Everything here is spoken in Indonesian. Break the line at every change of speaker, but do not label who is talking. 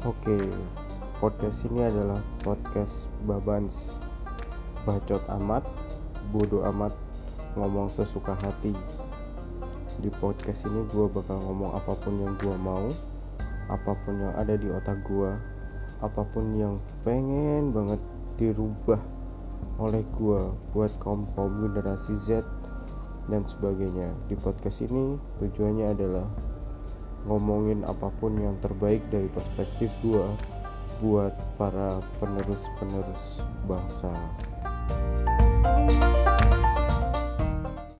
Oke, podcast ini adalah podcast Babans. Bacot amat, bodoh amat, ngomong sesuka hati. Di podcast ini gue bakal ngomong apa pun yang gue mau Apa pun yang ada di otak gue Apa pun yang pengen banget dirubah oleh gue Buat kaum kaum generasi Z dan sebagainya. Di podcast ini tujuannya adalah ngomongin apa pun yang terbaik dari perspektif gua buat para penerus-penerus bangsa.